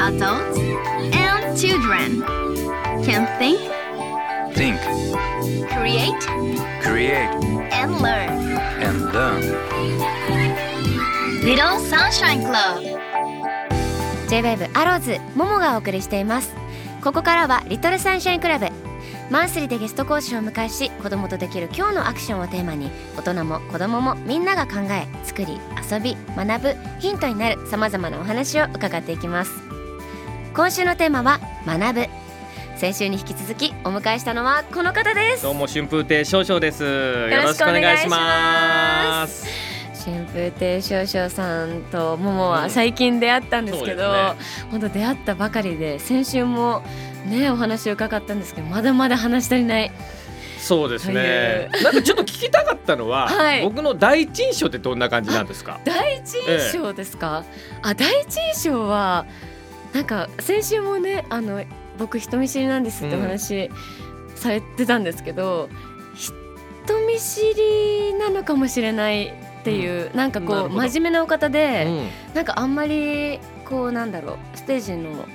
Adults and children can think, Think, create, create, and learn. and learn. Little Sunshine Club. J-WAVE アローズももがお送りしていますここからはリトルサンシャインクラブマンスリーでゲスト講師をお迎えし子供とできる今日のアクションをテーマに大人も子供もみんなが考え作り遊び学ぶヒントになるさまざまなお話を伺っていきます。今週のテーマは学ぶ。先週に引き続きお迎えしたのはこの方です。どうも春風亭少々です。よろしくお願いします。春風亭少々さんとももは最近出会ったんですけど、うん本当出会ったばかりで先週もねお話を伺ったんですけどまだまだ話し足りない。そうですね。なんかちょっと聞きたかったのは、はい。僕の第一印象ってどんな感じなんですか？第一印象ですか、あ第一印象はなんか先週もねあの僕人見知りなんですってお話されてたんですけど、人見知りなのかもしれないっていう、なんかこう真面目なお方で、うん。なんかあんまりこうなんだろうステージの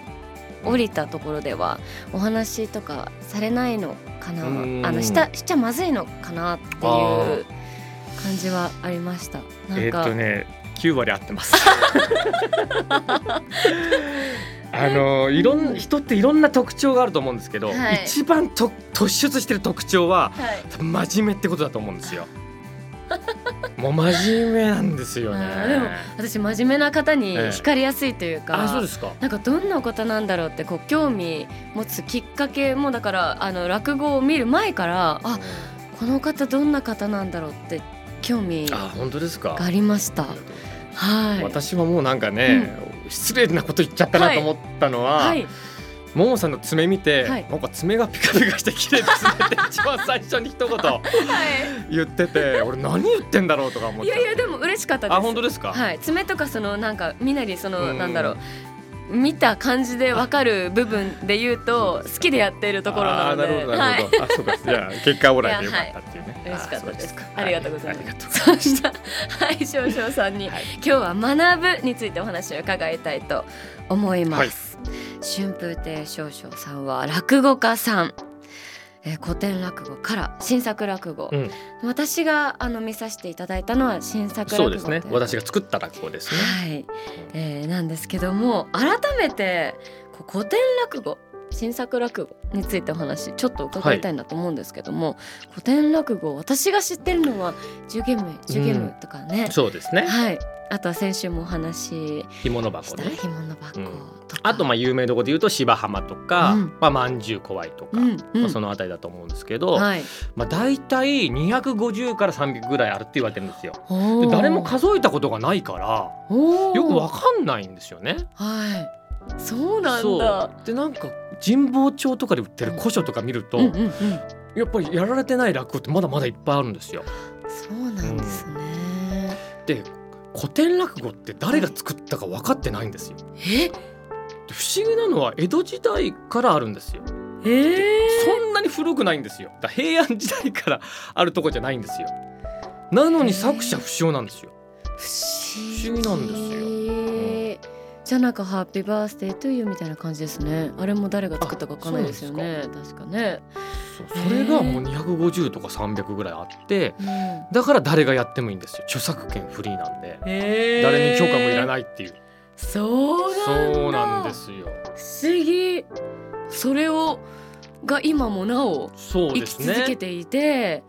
降りたところではお話とかされないのかな？うんあのしたしちゃまずいのかなっていう感じはありました。なんえか、ーっとね、9割合ってます。あのいろん人っていろんな特徴があると思うんですけど、はい一番と突出してる特徴ははい真面目ってことだと思うんですよ。もう真面目なんですよね。でも私真面目な方にええ惹かれやすいというか、あ、そうですか。なんかどんなお方なんだろうってこう興味持つきっかけもだからあの落語を見る前からあこの方どんな方なんだろうって興味あ、本当ですか。がありました。はい。私はもうなんかね、失礼なこと言っちゃったなと思ったのは、はい。ももさんの爪見て、はいなんか爪がピカピカして綺麗ですねって一番最初に一言言ってて俺何言ってんだろうとか思ってやいやでも嬉しかったです。あ本当ですか、はい。爪とかそのなんかみなりそのうんなんだろう。見た感じでわかる部分で言うと好きでやっているところなので、なるほどなるほど、あそうか。じゃあ結果オーライでよかったっていうね、嬉しかったです。ありがとうございます。そんなはい少々さんに、はい。今日は学ぶについてお話を伺いたいと思います、春風亭少々さんは落語家さん、えー古典落語から新作落語、うん。私があの見させていただいたのは新作落語そうですね。私が作った落語ですね、はい、えーなんですけども改めて古典落語新作落語についてお話ちょっと伺いたいなと思うんですけども、古典落語私が知ってるのは「ジュゲム」「ジュゲム」とかね、そうですね。はい。あとは先週もお話し干物箱ね「ひもの箱」とか、あとまあ有名どころで言うと芝浜とか、うん。まあまんじゅう怖いとか、うんうん。まあ、そのあたりだと思うんですけど、はい、まあ大体250から300ぐらいあるって言われてるんですよ。で誰も数えたことがないからよくわかんないんですよね。はい。そうなんそだう。でなんか神保町とかで売ってる古書とか見ると、うんうんうん。やっぱりやられてない落語ってまだまだいっぱいあるんですよ。そうなんですね、で古典落語って誰が作ったか分かってないんですよ。え？で不思議なのは江戸時代からあるんですよ。えー、そんなに古くないんですよ。平安時代からあるとこじゃないんですよ。なのに作者不詳なんですよ。不思議なんですよ、じゃあなんかハッピーバースデートゥーユーみたいな感じですね。あれも誰が作ったかわかんないですよね。確かね、それがもう250とか300ぐらいあってうん、だから誰がやってもいいんですよ。著作権フリーなんで。へ誰に許可もいらいないっていうそうなんですよ。不思議。それをが今もなお生き続けていて、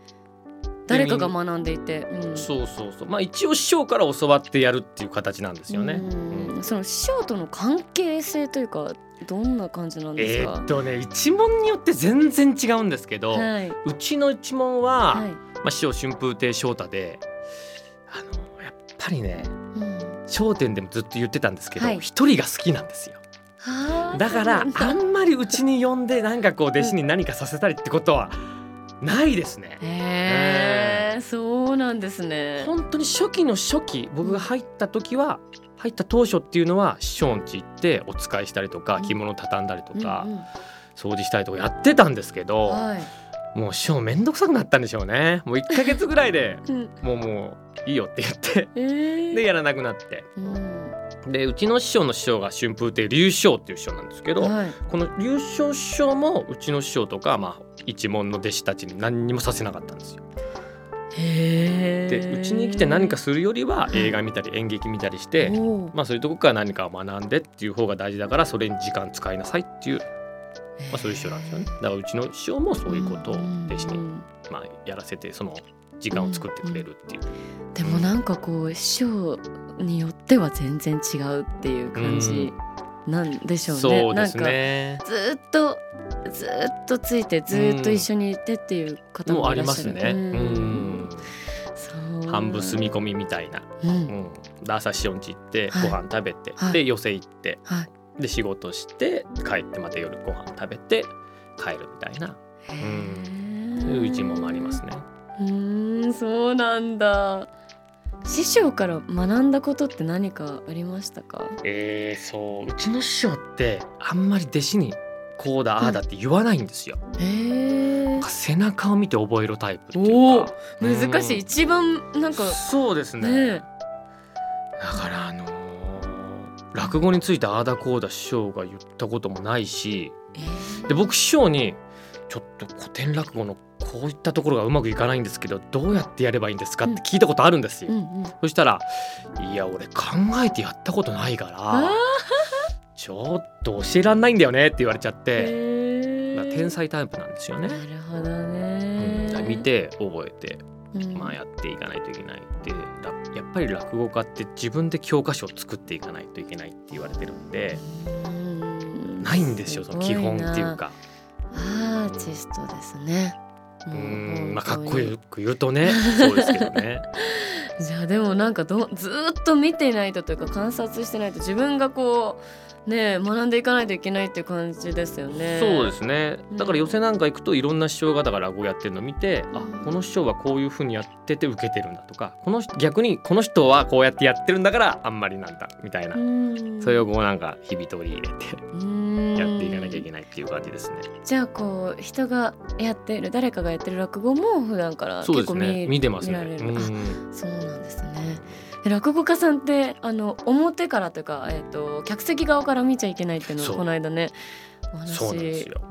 誰かが学んでいて、うん。そうそうそう。まあ一応師匠から教わってやるっていう形なんですよね。うん。その師匠との関係性というかどんな感じなんですか、えーっとね一門によって全然違うんですけど、はい。うちの一門は、はい。まあ、師匠春風亭昇太であのやっぱりねうん『笑点』でもずっと言ってたんですけどはい。一、人が好きなんですよ。はあだからあんまりうちに呼んでなんかこう弟子に何かさせたりってことはないですね。へえ、そうなんですね。本当に初期の初期僕が入った時は入った当初っていうのは師匠ん家行ってお使いしたりとかうん。着物畳んだりとか掃除したりとかやってたんですけどはい。もう師匠めんどくさくなったんでしょうね。もう1ヶ月ぐらいで うん。もうもういいよって言って。えー。でやらなくなって。うん。でうちの師匠の師匠が春風亭龍翔っていう師匠なんですけど、はい。この龍翔師匠もうちの師匠とか、まあ、一門の弟子たちに何にもさせなかったんですよ。へでうちに来て何かするよりは映画見たり演劇見たりして、まあ、そういうとこから何かを学んでっていう方が大事だからそれに時間使いなさいっていう、まあ、そういう師匠なんですよね。だからうちの師匠もそういうことを弟子に、まあ、やらせてその時間を作ってくれるっていう。でもなんかこう師匠によっては全然違うっていう感じなんでしょうね。そうですね。なんかずーっとずーっとついてずーっと一緒にいてっていう方もいらっしゃる。ますね。うん。そう。半分住み込みみたいな、うん。うん、で朝師匠んち行ってはい。ご飯食べて、はい。で寄席行ってはい。で仕事して帰ってまた夜ご飯食べて帰るみたいな。うーいう一門もありますね。うーんそうなんだ。師匠から学んだことって何かありましたか？えー、そううちの師匠ってあんまり弟子にこうだああだって言わないんですよ。へえなんか背中を見て覚えるタイプっていうか。難しい、うん。一番なんかそうですね。ねえ。だからあのー落語についてああだこうだ師匠が言ったこともないし。えー。で僕師匠にちょっと古典落語のこういったところがうまくいかないんですけどどうやってやればいいんですかって聞いたことあるんですよ。うんうん。そしたら「いや俺考えてやったことないかあらちょっと教えらんないんだよね」って言われちゃっーて、だ天才タイプなんですよねな。るほどうん。見て覚えて、うん、まあ、やっていかないといけないでらやっぱり落語家って自分で教科書を作っていかないといけないって言われてるんでうんないんですよその基本っていう。か。すごいなアーティストですね。うもんまあかっこよく言うとねそうですけどね。じゃあでもなんかどずーっと見てないとというか観察してないと自分がこうね学んでいかないといけないっていう感じですよね。そうですね。だから寄席なんか行くといろんな師匠方が落語やってるのを見て、あうん。この師匠はこういうふうにやってて受けてるんだとかこの人逆にこの人はこうやってやってるんだからあんまりなんだみたいな、うん。それをこうなんか日々取り入れてうん。やっていかなきゃいけないっていう感じですね。じゃあこう人がやっている誰かがやってる落語も普段から結構見ね。見てますね。そうなんですね。で落語家さんってあの表からというか、えっと客席側から見ちゃいけないっていうのをこの間ねお話よ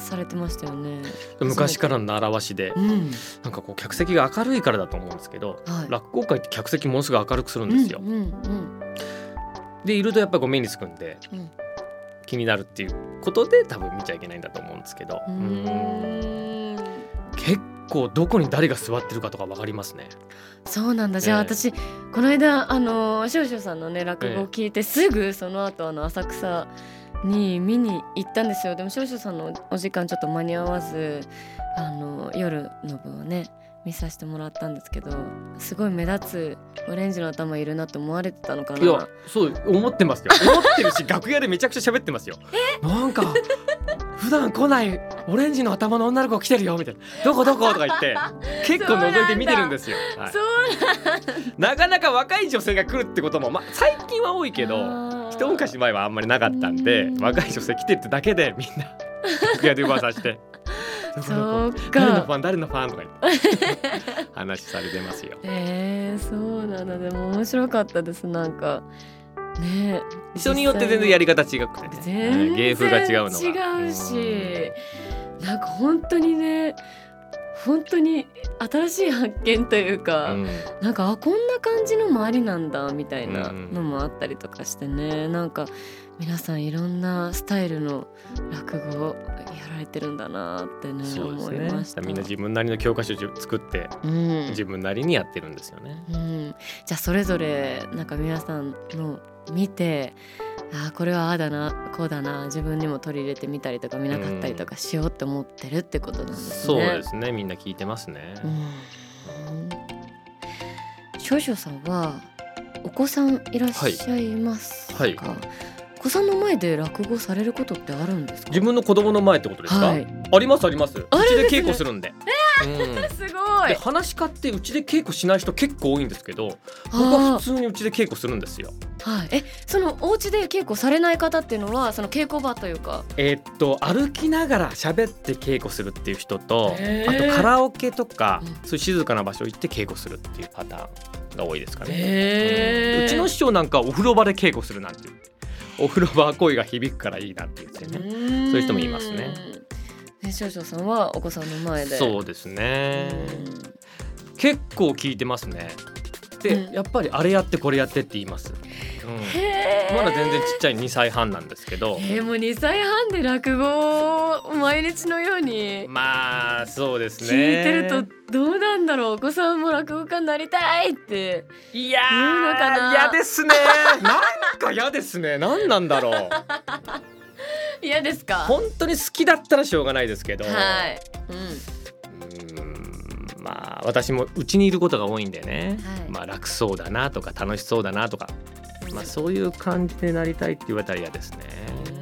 されてましたよね。昔からの習わしでうん。なんかこう客席が明るいからだと思うんですけどはい。落語界って客席ものすごい明るくするんですよ。うんうんでいるとやっぱりこう目につくんで、うん気になるっていうことで多分見ちゃいけないんだと思うんですけど、うん。ううんーん結構どこに誰が座ってるかとかわかりますね。そうなんだ。じゃあええ私この間あの少々さんのね落語を聞いてすぐその後あの浅草に見に行ったんですよ。でも少々さんのお時間ちょっと間に合わずあの夜の分をね見させてもらったんですけどすごい目立つオレンジの頭いるなって思われてたのかな。いやそう思ってますよ。思ってるし 楽屋でめちゃくちゃ喋ってますよ。なんか普段来ないオレンジの頭の女の子来てるよみたいなどこどことか言って 結構覗いて見てるんですよ、はい。そうなかなか若い女性が来るってことも、まあ、最近は多いけど一昔前はあんまりなかったんでうん。若い女性来てるってだけでみんな楽屋で噂して そう誰のフか。ァン誰のファンとか言って 話されてますよ。えー、そうなんだ。でも面白かったですなんか。ね人によって全然やり方違くてね。全芸風が違うのが。違うし。なんか本当にね本当に新しい発見というか、うん。なんかあこんな感じのもありなんだみたいなうん。のもあったりとかしてね。なんか皆さんいろんなスタイルの落語をやられてるんだなってねそうです思いねました。みんな自分なりの教科書を作ってうん。自分なりにやってるんですよね。うん、じゃあそれぞれなんか皆さんの見てあーこれはああだなこうだな自分にも取り入れてみたりとか見なかったりとかしようって思ってるってことなんですそうね。ですね。みんな聞いてますね。うん。少々さんはお子さんいらっしゃいますか、はい。お子さんの前で落語されることってあるんですか？自分の子供の前ってことですか、はい、ありますあります。うちで稽古するんで。うん。すごで話し家ってうちで稽古しない人結構多いんですけど僕は普通にうちで稽古するんですよ。はい、えそのお家で稽古されない方っていうのはその稽古場というか？えーっと歩きながら喋って稽古するっていう人とあとカラオケとか、うん。そういう静かな場所行って稽古するっていうパターンが多いですかね、うん。うちの師匠なんかお風呂場で稽古するなんて言ってお風呂場は声が響くからいいなって言ってね。そういう人もいますね。ね、少々さんはお子さんの前で。そうですうねん。結構聞いてますね。で、うん。やっぱりあれやってこれやってって言います、うん、まだ全然ちっちゃい2歳半なんですけど。えー、もう2歳半で落語を毎日のように。まあそうですね。聞いてるとどうなんだろう。お子さんも落語家になりたいって。いや言うのかな？ー嫌ですね。なんか嫌ですね。何なんだろう。嫌ですか？本当に好きだったらしょうがないですけど、はい、ううーん。まあ私もうちにいることが多いんでね、はい。まあ楽そうだなとか楽しそうだなとか、んまあそういう感じでなりたいって言われたら嫌ですね。うん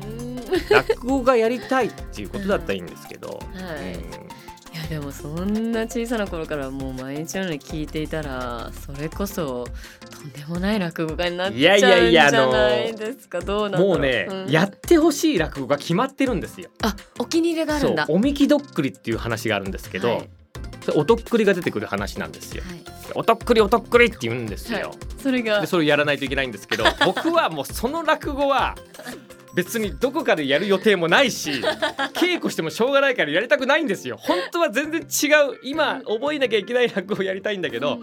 落語がやりたいっていうことだったらいいんですけど、はい。うん。いやでもそんな小さな頃からもう毎日のように聞いていたらそれこそとんでもない落語家になっちゃうんじゃいやいやいやあのないですかどうなんだろう。もうね、ん。やってほしい落語が決まってるんですよ。あお気に入りがあるんだ。おみきどっくりっていう話があるんですけど、はい。おとっくりが出てくる話なんですよ。はいおとっくりおとっくりって言うんですよ。はい。それが。でそれをやらないといけないんですけど 僕はもうその落語は別にどこかでやる予定もないし稽古してもしょうがないからやりたくないんですよ。本当は全然違う今覚えなきゃいけない落語をやりたいんだけど、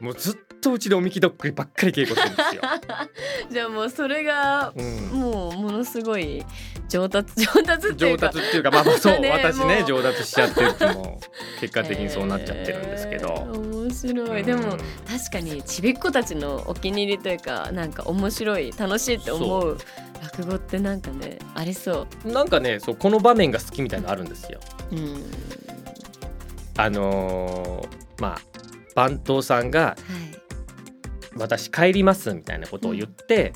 もうずっとうちでおみきどっくりばっかり稽古してるんですよ。じゃあもうそれがうん。もうものすごい上達上達ってい上うか。達っていうかまあまあそう、ね私ね上達しちゃってるってもう結果的にそうなっちゃってるんですけど。えー面白い、でも確かにちびっ子たちのお気に入りというかなんか面白い楽しいって思う落語ってなんかねありそう。んなんかねそうこの場面が好きみたいなのあるんですよ。う、うん、あのーまあ番頭さんがはい。私帰りますみたいなことを言って、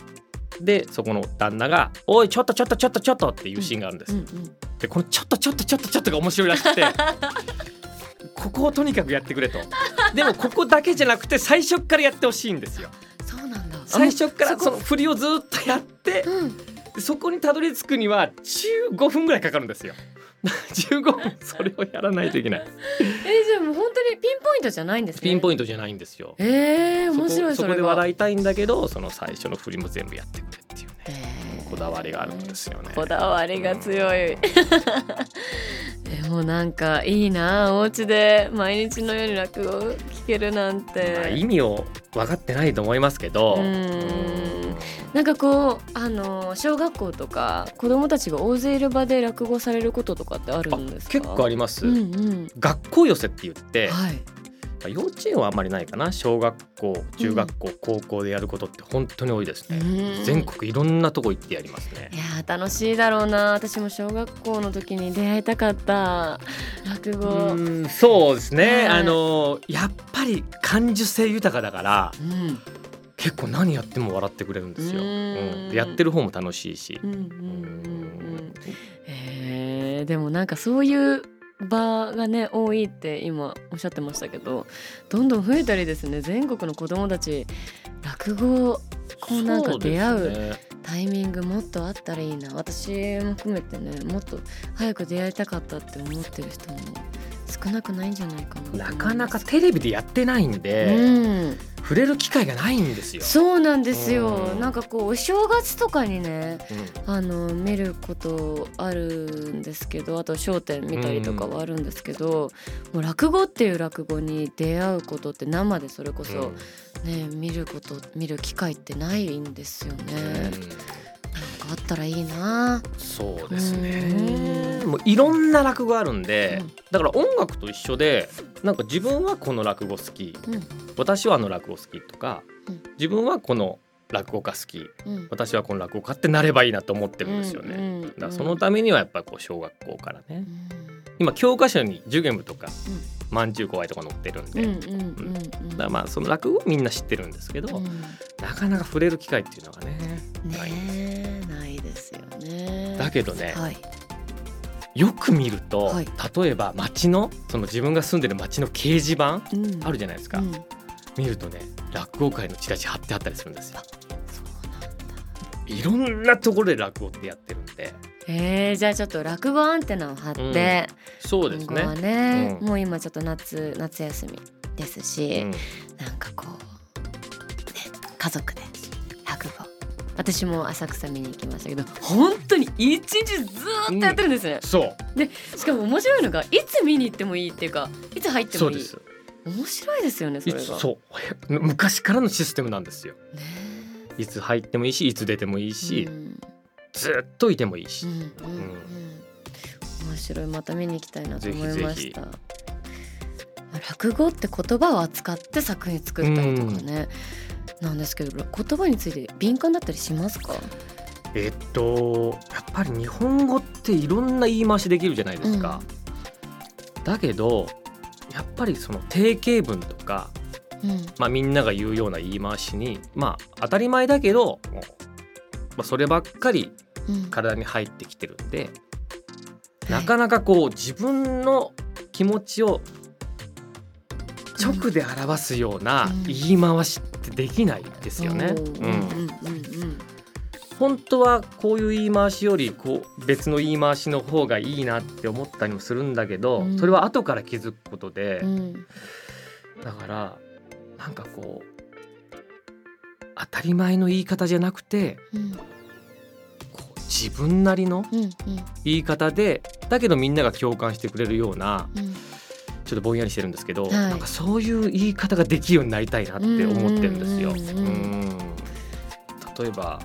でそこの旦那が「おいちょっとちょっとちょっとちょっと」っていうシーンがあるんです、うんうん。でこの「ちょっとちょっとちょっとちょっと」が面白いらしくて ここをとにかくやってくれと でもここだけじゃなくて最初っからやってほししいんですよ。そうなんだ。最初っからその振りをずっとやってそこうん。でそこにたどり着くには15分ぐらいかかるんですよ。15分それをやらないといけない。えじゃあもう本当にピンポイントじゃないんですね。ピンポイントじゃないんですよ。えー、面白いそこで笑いたいんだけどその最初の振りも全部やってくれっていうこだわりがあるんですよねこだわりが強い。でもなんかいいなお家で毎日のように落語聞けるなんて。まあ、意味を分かってないと思いますけどうなんかこうあの小学校とか子供たちが大勢いる場で落語されることとかってあるんですか？結構あります、うんうん。学校寄せって言って、はい。まあ幼稚園はあんまりないかな。小学校中学校、高校でやることって本当に多いですね、うん。全国いろんなとこ行ってやりますね。いやー楽しいだろうな。私も小学校の時に出会いたかった。落語。うんそうですね、はいあのやっぱり感受性豊かだからうん。結構何やっても笑ってくれるんですよ、うん。やってる方も楽しいし。うんうんうんうんへえでもなんかそういう場がね多いって今おっしゃってましたけどどんどん増えたりですね。全国の子供たち落語こうなんか出会うタイミングもっとあったらいいな。私も含めてねもっと早く出会いたかったって思ってる人も少なくないんじゃないかな。なかなかテレビでやってないんで、うん。触れる機会がないんですよ。そうなんですよ。うん。なんかこうお正月とかにねうん。あの見ることあるんですけどあと『笑点』見たりとかはあるんですけど、もう落語っていう落語に出会うことって生でそれこそ、ね見ること見る機会ってないんですよね。あったらいいな。そうですうね。ん。もういろんな落語あるんで、うん。だから音楽と一緒でなんか自分はこの落語好きうん。私はあの落語好きとか、うん。自分はこの落語家好きうん。私はこの落語家ってなればいいなと思ってるんですよね。だからそのためにはやっぱりこう小学校からね。うん。今教科書にジュゲムとかまんじゅう怖いとか載ってるんで、だからまあその落語みんな知ってるんですけど、うん。なかなか触れる機会っていうのがねないねえ。ないですよね。だけどね、はい。よく見ると、はい。例えば町のその自分が住んでる町の掲示板うん。あるじゃないですか、うん。見るとね落語会のチラシ貼ってあったりするんですよ。いろんなところで落語ってやってるんで。えー、じゃあちょっと落語アンテナを張って、そうですね、ね、うん。もう今ちょっと夏夏休みですし、うん。なんかこう家族で落語私も浅草見に行きましたけど本当に一日ずーっとやってるんです。ね、そう。しかも面白いのがいつ見に行ってもいいっていうかいつ入ってもいい。そうです。面白いですよねそいれが。つそう。昔からのシステムなんですよ。ね。いつ入ってもいいしいつ出てもいいし、うん。ずっといてもいいし、うんうんうん。面白い。また見に行きたいなと思いました。落語って言葉を扱って作品作ったりとかね、なんですけど言葉について敏感だったりしますか？えっとやっぱり日本語っていろんな言い回しできるじゃないですか、だけどやっぱりその定型文とか、うん。まあ、みんなが言うような言い回しにまあ当たり前だけどもう、まあ、そればっかりうん。体に入ってきてるんで、なかなかこう自分の気持ちを直で表すようなうん。言い回しってできないですよね。本当はこういう言い回しよりこう別の言い回しの方がいいなって思ったりもするんだけど、うん。それは後から気づくことで、うんだからなんかこう当たり前の言い方じゃなくてうん。こう自分なりの言い方でだけどみんなが共感してくれるようなうんちょっとぼんやりしてるんですけど、はい。なんかそういう言い方ができるようになりたいなって思ってるんですよ。うん例えば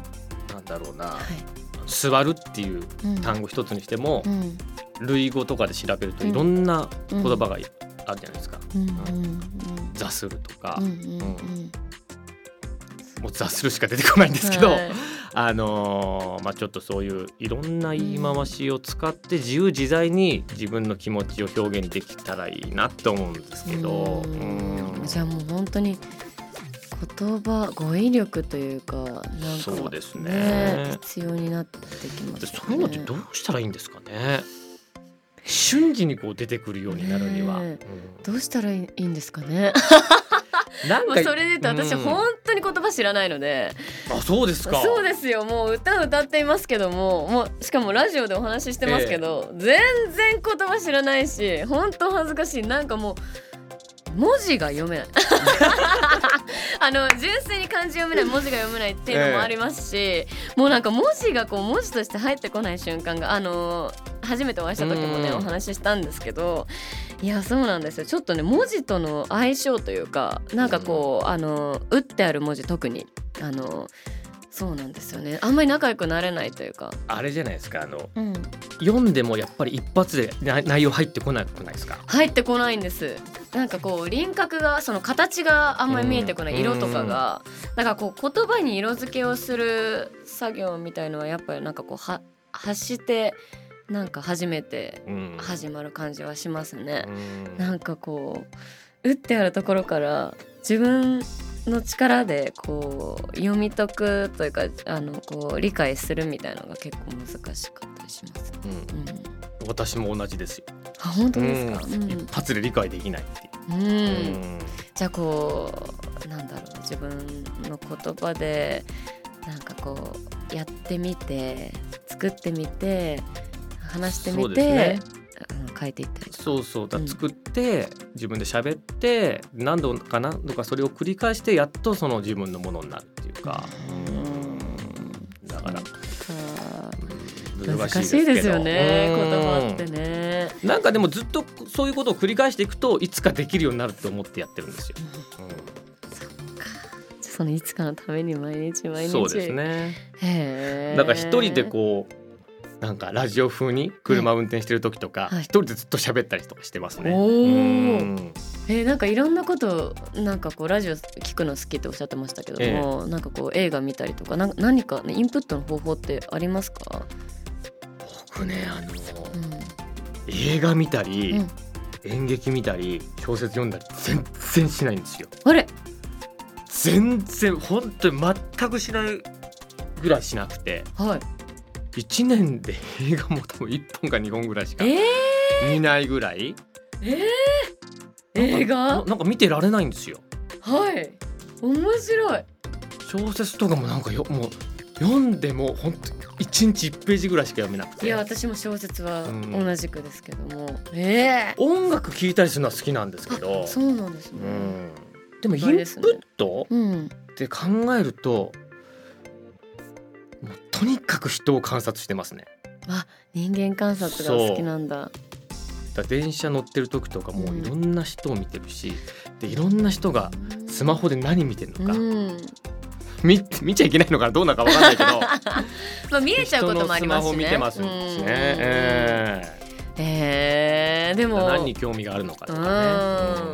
なんだろうな。はい「座る」っていううん単語一つにしてもうん。類語とかで調べるとうんいろんなうん言葉があるじゃないですか。座するとか、もう座するしか出てこないんですけど、はいあのーまあちょっとそういういろんな言い回しを使って自由自在に自分の気持ちを表現できたらいいなって思うんですけど、ううん。んじゃあもう本当に言葉語彙力というかなんかそうですね。必要になってきますね。でそういうのってどうしたらいいんですかね。瞬時にこう出てくるようになるには、ねどうしたらいいんですかね。うんなんかそれで言うと私うん。本当に言葉知らないので、あそうですか。そうですよ。もう歌歌っていますけども。もうしかもラジオでお話ししてますけど、全然言葉知らないし。本当恥ずかしい。なんかもう文字が読めない。あの純粋に漢字読めない文字が読めないっていうのもありますし、もうなんか文字がこう文字として入ってこない瞬間があの初めてお会いした時もねうん。お話ししたんですけどいやそうなんですよ。ちょっとね文字との相性というかなんかこうあの打ってある文字特にあのそうなんですよね。あんまり仲良くなれないというか、あれじゃないですかあのうん、読んでもやっぱり一発でな内容入ってこなくないですか？入ってこないんです。なんかこう輪郭がその形があんまり見えてこないうん色とかが。だからこう言葉に色付けをする作業みたいのはやっぱりなんかこうは発してなんか初めてうん。始まる感じはしますね。う。ん。なんかこう打ってあるところから自分の力でこう読み解くというかあのこう理解するみたいなのが結構難しかったりします。うん。うん、私も同じですよ、あ本当ですか？うん。うん。一発で理解できないってう。ん。いう、うん。じゃあこうなんだろう自分の言葉でなんかこうやってみて作ってみて話してそうみて、変えていったりとか。そうそう。だうん。作って、自分で喋って何度か何度かそれを繰り返してやっとその自分のものになるっていうか、うん。だから。か。うん。難しいですよね言葉ってね。うんなんかでもずっとそういうことを繰り返していくといつかできるようになるって思ってやってるんですよ、そのいつかのために毎日毎日。そうです。ね。へえ。だから一人でこうなんかラジオ風に車運転してる時とかはい一人でずっと喋ったりとかしてますね。えーなんかいろんなことなんかこうラジオ聞くの好きっておっしゃってましたけども、なんかこう映画見たりとかなん何か、ね、インプットの方法ってありますか？僕ねあのうん映画見たり、うん演劇見たり小説読んだり全然しないんですよ。あれ？全然本当に全くしないぐらいしなくてはい。1年で映画も多分1本か2本ぐらいしかえ見ないぐらい。ー、えー、映な画？なんか見てられないんですよ。はい。面白い。小説とかもなんかよもう読んでも本当一日1ページぐらいしか読めなくて。いや私も小説はうん。同じくですけども、ええ音楽聴いたりするのは好きなんですけど。そうなんですね。うん。でもインプあれですね。ットうん。って考えるともうとにかく人を観察してますね。あ人間観察が好きなんだ。電車乗ってる時とかもうん。いろんな人を見てるし、でいろんな人がスマホで何見てるのか、うん。見見ちゃいけないのかなどうなのかわかんないけど。まあ見えちゃうこともありますしね。人のスマホ見てますしね、うん。ええ。ー。でえも何に興味があるのかとうんかね、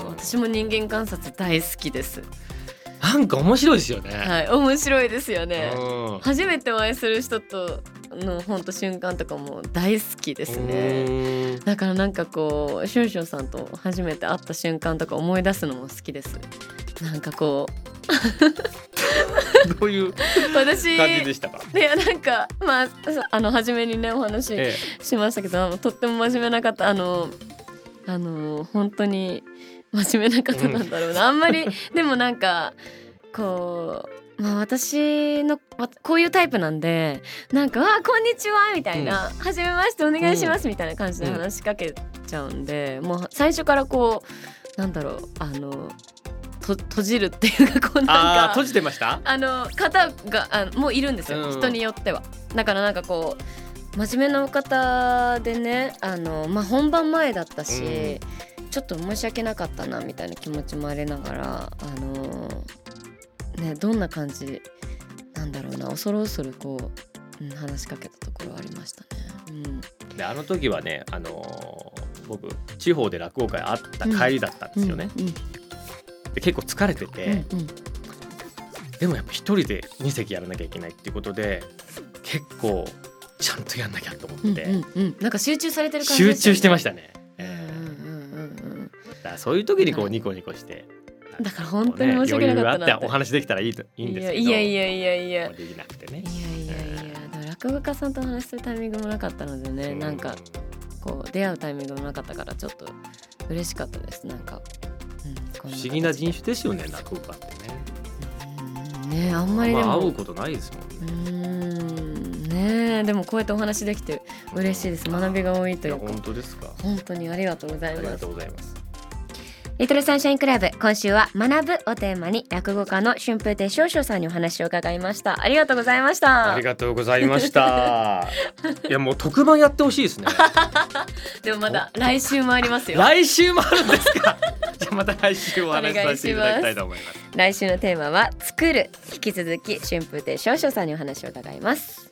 うん。私も人間観察大好きですなんか面白いですよね、はい面白いですよね。うん。初めてお会いする人との本当瞬間とかも大好きですね。うん。だからなんかこうシュンシュンさんと初めて会った瞬間とか思い出すのも好きです。なんかこ どういうう私感じでしたか、ねなんかまああの初めにねお話え。しましたけど、あのとっても真面目な方あのあの本当に真面目な方なんだろうな、あんまりでもなんかこう、まあ、私のわこういうタイプなんでなんか「あこんにちは」みたいな「はじめましてお願いします」みたいな感じで話しかけちゃうんで、もう最初からこうなんだろうあのと閉じるっていうかこうなんかあ閉じてました？あの方があのもういるんですよ、うん。人によっては。だからなんかこう真面目なお方でねあの、まあ、本番前だったし、ちょっと申し訳なかったなみたいな気持ちもありながらあのねどんな感じなんだろうな恐る恐るこう、うん、話しかけたところはありましたね。うん。であの時はね、あのー僕地方で落語会あった帰りだったんですよね、うんで結構疲れてて、うんうん。でもやっぱ一人で2席やらなきゃいけないっていうことで結構ちゃんとやんなきゃと思って、うんうんうん。なんか集中されてる感じ集中してましたね。だそういう時にこはい。うニコニコして、だから本当に申し訳なかったなって。余裕があってお話できたらいいといいんですけど。いやいやいやいやいや。できなくてねいやいやいや、でも落語家さんとお話しするタイミングもなかったのでね、なんかこう出会うタイミングもなかったからちょっと嬉しかったです。なんか、うん、不思議な人形種ですよね落語家ってね。うんねあんまりでも、まあ会うことないですもんうねん。ねでもこうやってお話できて嬉しいです。学びが多いというか。本当ですか。本当にありがとうございます。ありがとうございますリトルサンシャインクラブ今週は学ぶをテーマに落語家の春風亭昇々さんにお話を伺いました。ありがとうございました。ありがとうございました。いやもう特番やってほしいですね。でもまだ来週もありますよ。来週もあるんですか？じゃあまた来週お話しさせていただきたいと思います。来週のテーマは作る。引き続き春風亭少々さんにお話を伺います